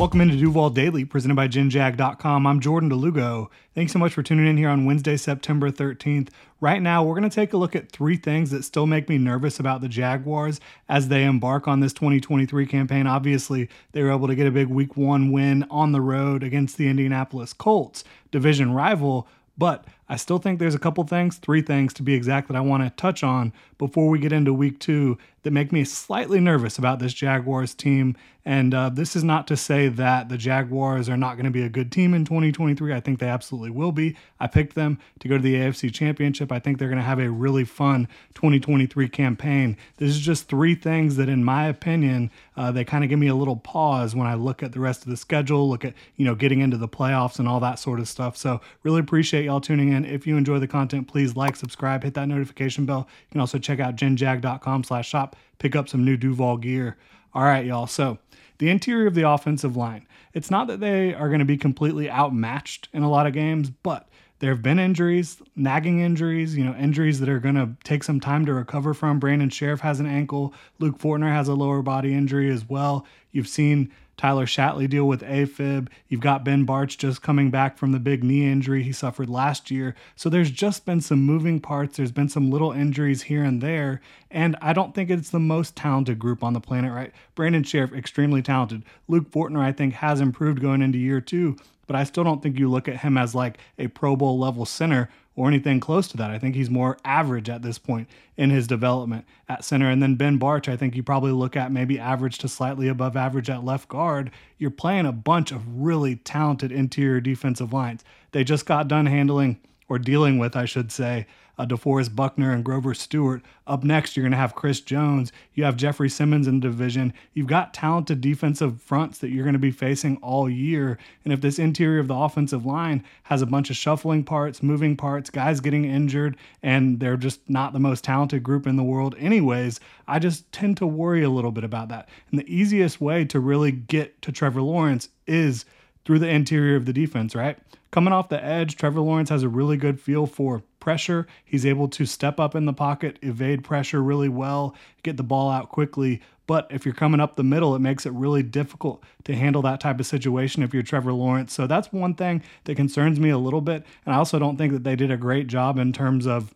Welcome into Duval Daily, presented by GenJag.com. I'm Jordan DeLugo. Thanks so much for tuning in here on Wednesday, September 13th. Right now, we're going to take a look at three things that still make me nervous about the Jaguars as they embark on this 2023 campaign. Obviously, they were able to get a big week one win on the road against the Indianapolis Colts, division rival, but I still think there's a couple things, three things to be exact, that I want to touch on before we get into week two that make me slightly nervous about this Jaguars team. And uh, this is not to say that the Jaguars are not going to be a good team in 2023. I think they absolutely will be. I picked them to go to the AFC Championship. I think they're going to have a really fun 2023 campaign. This is just three things that, in my opinion, uh, they kind of give me a little pause when I look at the rest of the schedule, look at, you know, getting into the playoffs and all that sort of stuff. So, really appreciate y'all tuning in. If you enjoy the content, please like, subscribe, hit that notification bell. You can also check out genjag.com slash shop, pick up some new Duval gear. All right, y'all. So, the interior of the offensive line. It's not that they are going to be completely outmatched in a lot of games, but there have been injuries, nagging injuries, you know, injuries that are going to take some time to recover from. Brandon Scherff has an ankle. Luke Fortner has a lower body injury as well. You've seen Tyler Shatley deal with AFib. You've got Ben Bartch just coming back from the big knee injury he suffered last year. So there's just been some moving parts. There's been some little injuries here and there. And I don't think it's the most talented group on the planet, right? Brandon Scherff, extremely talented. Luke Fortner, I think, has improved going into year two but I still don't think you look at him as like a Pro Bowl level center or anything close to that. I think he's more average at this point in his development at center. And then Ben Bartch, I think you probably look at maybe average to slightly above average at left guard. You're playing a bunch of really talented interior defensive lines. They just got done handling or dealing with, I should say, uh, DeForest Buckner and Grover Stewart. Up next, you're going to have Chris Jones. You have Jeffrey Simmons in the division. You've got talented defensive fronts that you're going to be facing all year. And if this interior of the offensive line has a bunch of shuffling parts, moving parts, guys getting injured, and they're just not the most talented group in the world, anyways, I just tend to worry a little bit about that. And the easiest way to really get to Trevor Lawrence is through the interior of the defense, right? Coming off the edge, Trevor Lawrence has a really good feel for pressure. He's able to step up in the pocket, evade pressure really well, get the ball out quickly. But if you're coming up the middle, it makes it really difficult to handle that type of situation if you're Trevor Lawrence. So that's one thing that concerns me a little bit. And I also don't think that they did a great job in terms of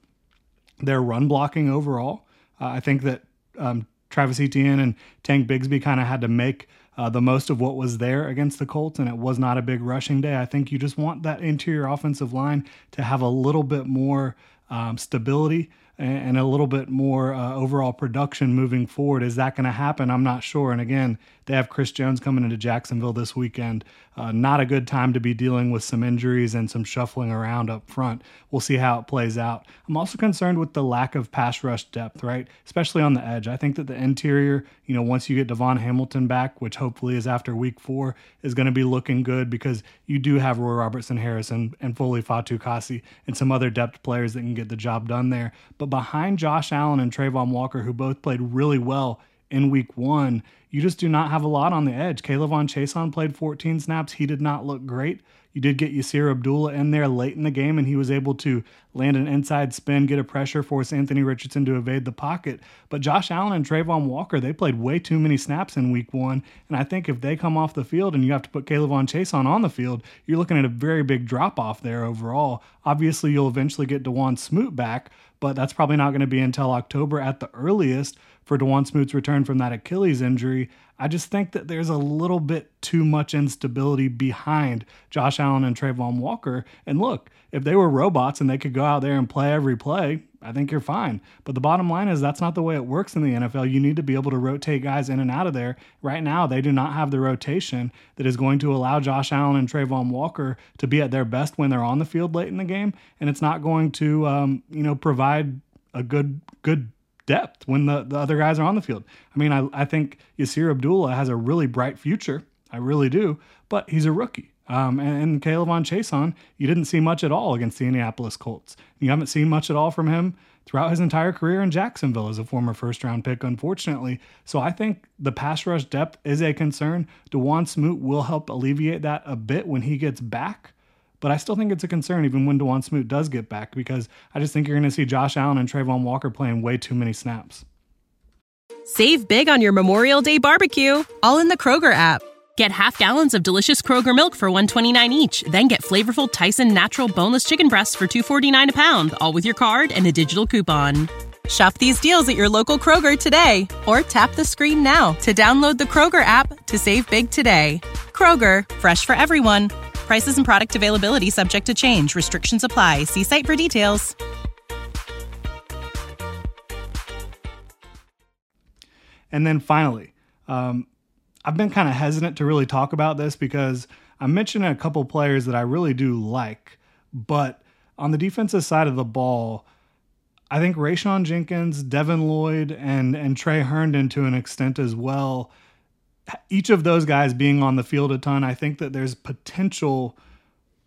their run blocking overall. Uh, I think that um, Travis Etienne and Tank Bigsby kind of had to make uh, the most of what was there against the Colts, and it was not a big rushing day. I think you just want that interior offensive line to have a little bit more um, stability and a little bit more uh, overall production moving forward. Is that going to happen? I'm not sure. And again, they have Chris Jones coming into Jacksonville this weekend. Uh, not a good time to be dealing with some injuries and some shuffling around up front. We'll see how it plays out. I'm also concerned with the lack of pass rush depth, right? Especially on the edge. I think that the interior, you know, once you get DaVon Hamilton back, which hopefully is after week four, is going to be looking good because you do have Roy Robertson Harrison and Foley Fatukasi and some other depth players that can get the job done there. But behind Josh Allen and Travon Walker, who both played really well in week one, you just do not have a lot on the edge. K'Lavon Chaisson played 14 snaps. He did not look great. You did get Yasir Abdullah in there late in the game, and he was able to land an inside spin, get a pressure, force Anthony Richardson to evade the pocket. But Josh Allen and Travon Walker, they played way too many snaps in week one. And I think if they come off the field and you have to put K'Lavon Chaisson on the field, you're looking at a very big drop off there overall. Obviously, you'll eventually get Dawuane Smoot back, but that's probably not going to be until October at the earliest for Dawuane Smoot's return from that Achilles injury. I just think that there's a little bit too much instability behind Josh Allen and Travon Walker. And look, if they were robots and they could go out there and play every play, I think you're fine. But the bottom line is that's not the way it works in the NFL. You need to be able to rotate guys in and out of there. Right now, they do not have the rotation that is going to allow Josh Allen and Travon Walker to be at their best when they're on the field late in the game, and it's not going to, um, you know, provide a good good depth when the, the other guys are on the field. I mean, I, I think Yasir Abdullah has a really bright future. I really do, but he's a rookie. Um, and, and K'Lavon Chaisson, you didn't see much at all against the Indianapolis Colts. You haven't seen much at all from him throughout his entire career in Jacksonville as a former first round pick, unfortunately. So I think the pass rush depth is a concern. Dawuane Smoot will help alleviate that a bit when he gets back. But I still think it's a concern even when Dawuane Smoot does get back because I just think you're going to see Josh Allen and Travon Walker playing way too many snaps. Save big on your Memorial Day barbecue, all in the Kroger app. Get half gallons of delicious Kroger milk for 129 each, then get flavorful Tyson natural boneless chicken breasts for 249 a pound, all with your card and a digital coupon. Shop these deals at your local Kroger today or tap the screen now to download the Kroger app to save big today. Kroger, fresh for everyone. Prices and product availability subject to change. Restrictions apply. See site for details. And then finally, um, I've been kind of hesitant to really talk about this because I'm mentioning a couple players that I really do like, but on the defensive side of the ball, I think Rayshawn Jenkins, Devin Lloyd, and and Tre Herndon to an extent as well each of those guys being on the field a ton, I think that there's potential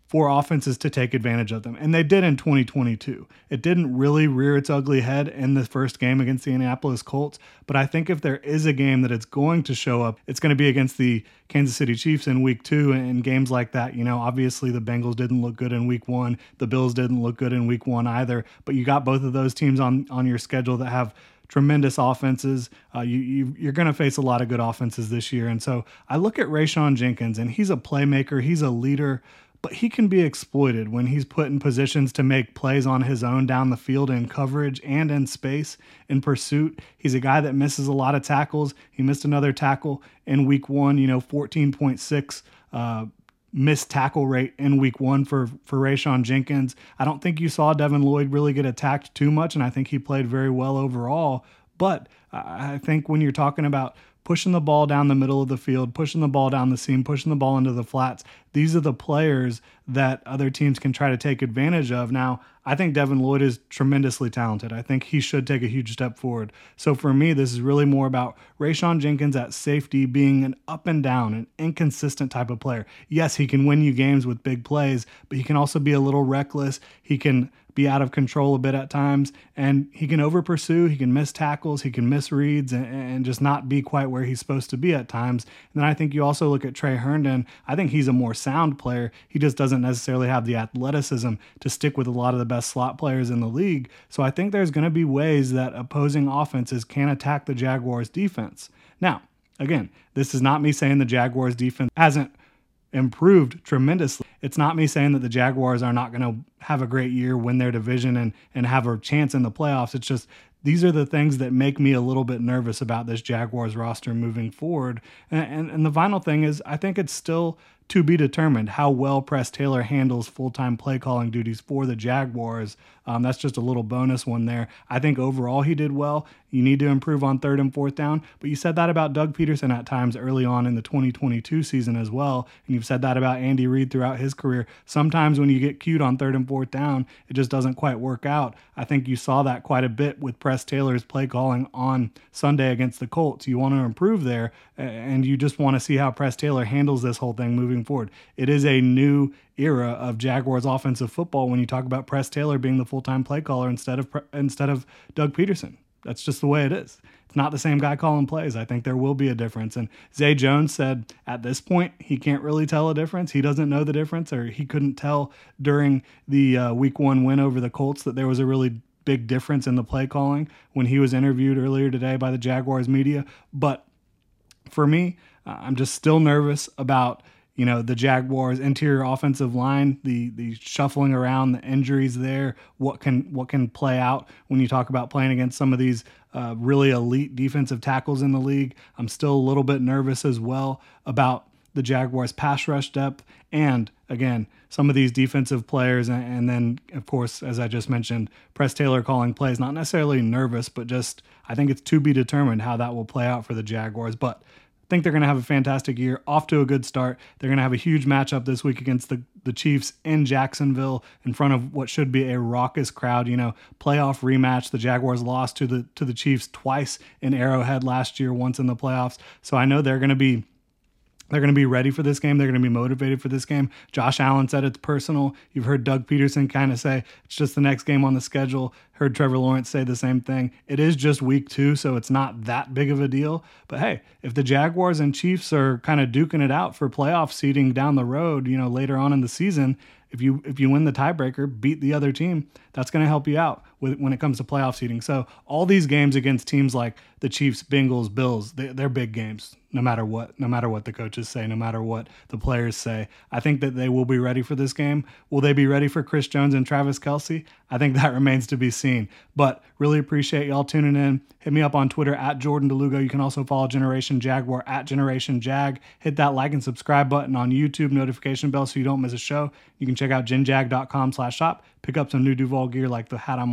for offenses to take advantage of them. And they did in 2022. It didn't really rear its ugly head in the first game against the Indianapolis Colts, but I think if there is a game that it's going to show up, it's going to be against the Kansas City Chiefs in week 2 and games like that. You know, obviously the Bengals didn't look good in week 1, the Bills didn't look good in week 1 either, but you got both of those teams on on your schedule that have tremendous offenses. Uh, you, you are going to face a lot of good offenses this year, and so I look at Rayshawn Jenkins, and he's a playmaker, he's a leader, but he can be exploited when he's put in positions to make plays on his own down the field in coverage and in space in pursuit. He's a guy that misses a lot of tackles. He missed another tackle in week one. You know, 14.6. Uh, missed tackle rate in week one for for Rayshawn Jenkins. I don't think you saw Devin Lloyd really get attacked too much, and I think he played very well overall. But I think when you're talking about pushing the ball down the middle of the field, pushing the ball down the seam, pushing the ball into the flats. These are the players that other teams can try to take advantage of. Now, I think Devin Lloyd is tremendously talented. I think he should take a huge step forward. So for me, this is really more about Rayshawn Jenkins at safety being an up and down, an inconsistent type of player. Yes, he can win you games with big plays, but he can also be a little reckless. He can be out of control a bit at times, and he can over pursue, he can miss tackles, he can miss reads, and, and, just not be quite where he's supposed to be at times. And then I think you also look at Tre Herndon. I think he's a more sound player. He just doesn't necessarily have the athleticism to stick with a lot of the best slot players in the league. So I think there's going to be ways that opposing offenses can attack the Jaguars defense. Now, again, this is not me saying the Jaguars defense hasn't improved tremendously. It's not me saying that the Jaguars are not going to have a great year, win their division, and and have a chance in the playoffs. It's just these are the things that make me a little bit nervous about this Jaguars roster moving forward. And, and, and the final thing is, I think it's still to be determined how well Press Taylor handles full time play calling duties for the Jaguars. Um, that's just a little bonus one there. I think overall he did well. You need to improve on third and fourth down, but you said that about Doug Pederson at times early on in the 2022 season as well. And you've said that about Andy Reid throughout his career. Sometimes when you get cued on third and fourth down, it just doesn't quite work out. I think you saw that quite a bit with Press Taylor's play calling on Sunday against the Colts. You want to improve there, and you just want to see how Press Taylor handles this whole thing moving forward. It is a new era of Jaguars offensive football when you talk about Press Taylor being the full-time play caller instead of instead of Doug Pederson. That's just the way it is. It's not the same guy calling plays. I think there will be a difference. And Zay Jones said at this point he can't really tell a difference. He doesn't know the difference, or he couldn't tell during the uh, Week One win over the Colts that there was a really big difference in the play calling when he was interviewed earlier today by the Jaguars media. But for me, I'm just still nervous about you know the Jaguars interior offensive line, the the shuffling around, the injuries there, what can what can play out when you talk about playing against some of these uh, really elite defensive tackles in the league. I'm still a little bit nervous as well about the Jaguars' pass rush depth, and again some of these defensive players, and, and then of course as I just mentioned, Press Taylor calling plays. Not necessarily nervous, but just I think it's to be determined how that will play out for the Jaguars, but think they're going to have a fantastic year, off to a good start. They're going to have a huge matchup this week against the, the Chiefs in Jacksonville in front of what should be a raucous crowd. You know, playoff rematch. The Jaguars lost to the to the Chiefs twice in Arrowhead last year, once in the playoffs. So I know they're going to be they're going to be ready for this game. They're going to be motivated for this game. Josh Allen said it's personal. You've heard Doug Pederson kind of say it's just the next game on the schedule. Heard Trevor Lawrence say the same thing. It is just week two, so it's not that big of a deal. But hey, if the Jaguars and Chiefs are kind of duking it out for playoff seeding down the road, you know, later on in the season, if you if you win the tiebreaker, beat the other team, that's going to help you out when it comes to playoff seeding. So all these games against teams like the Chiefs, Bengals, Bills, they, they're big games no matter what, no matter what the coaches say, no matter what the players say. I think that they will be ready for this game. Will they be ready for Chris Jones and Travis Kelce? I think that remains to be seen. But really appreciate y'all tuning in. Hit me up on Twitter at Jordan DeLugo. You can also follow Generation Jaguar at Generation Jag. Hit that like and subscribe button on YouTube, notification bell so you don't miss a show. You can check out genjag.com slash shop, pick up some new Duval gear like the hat I'm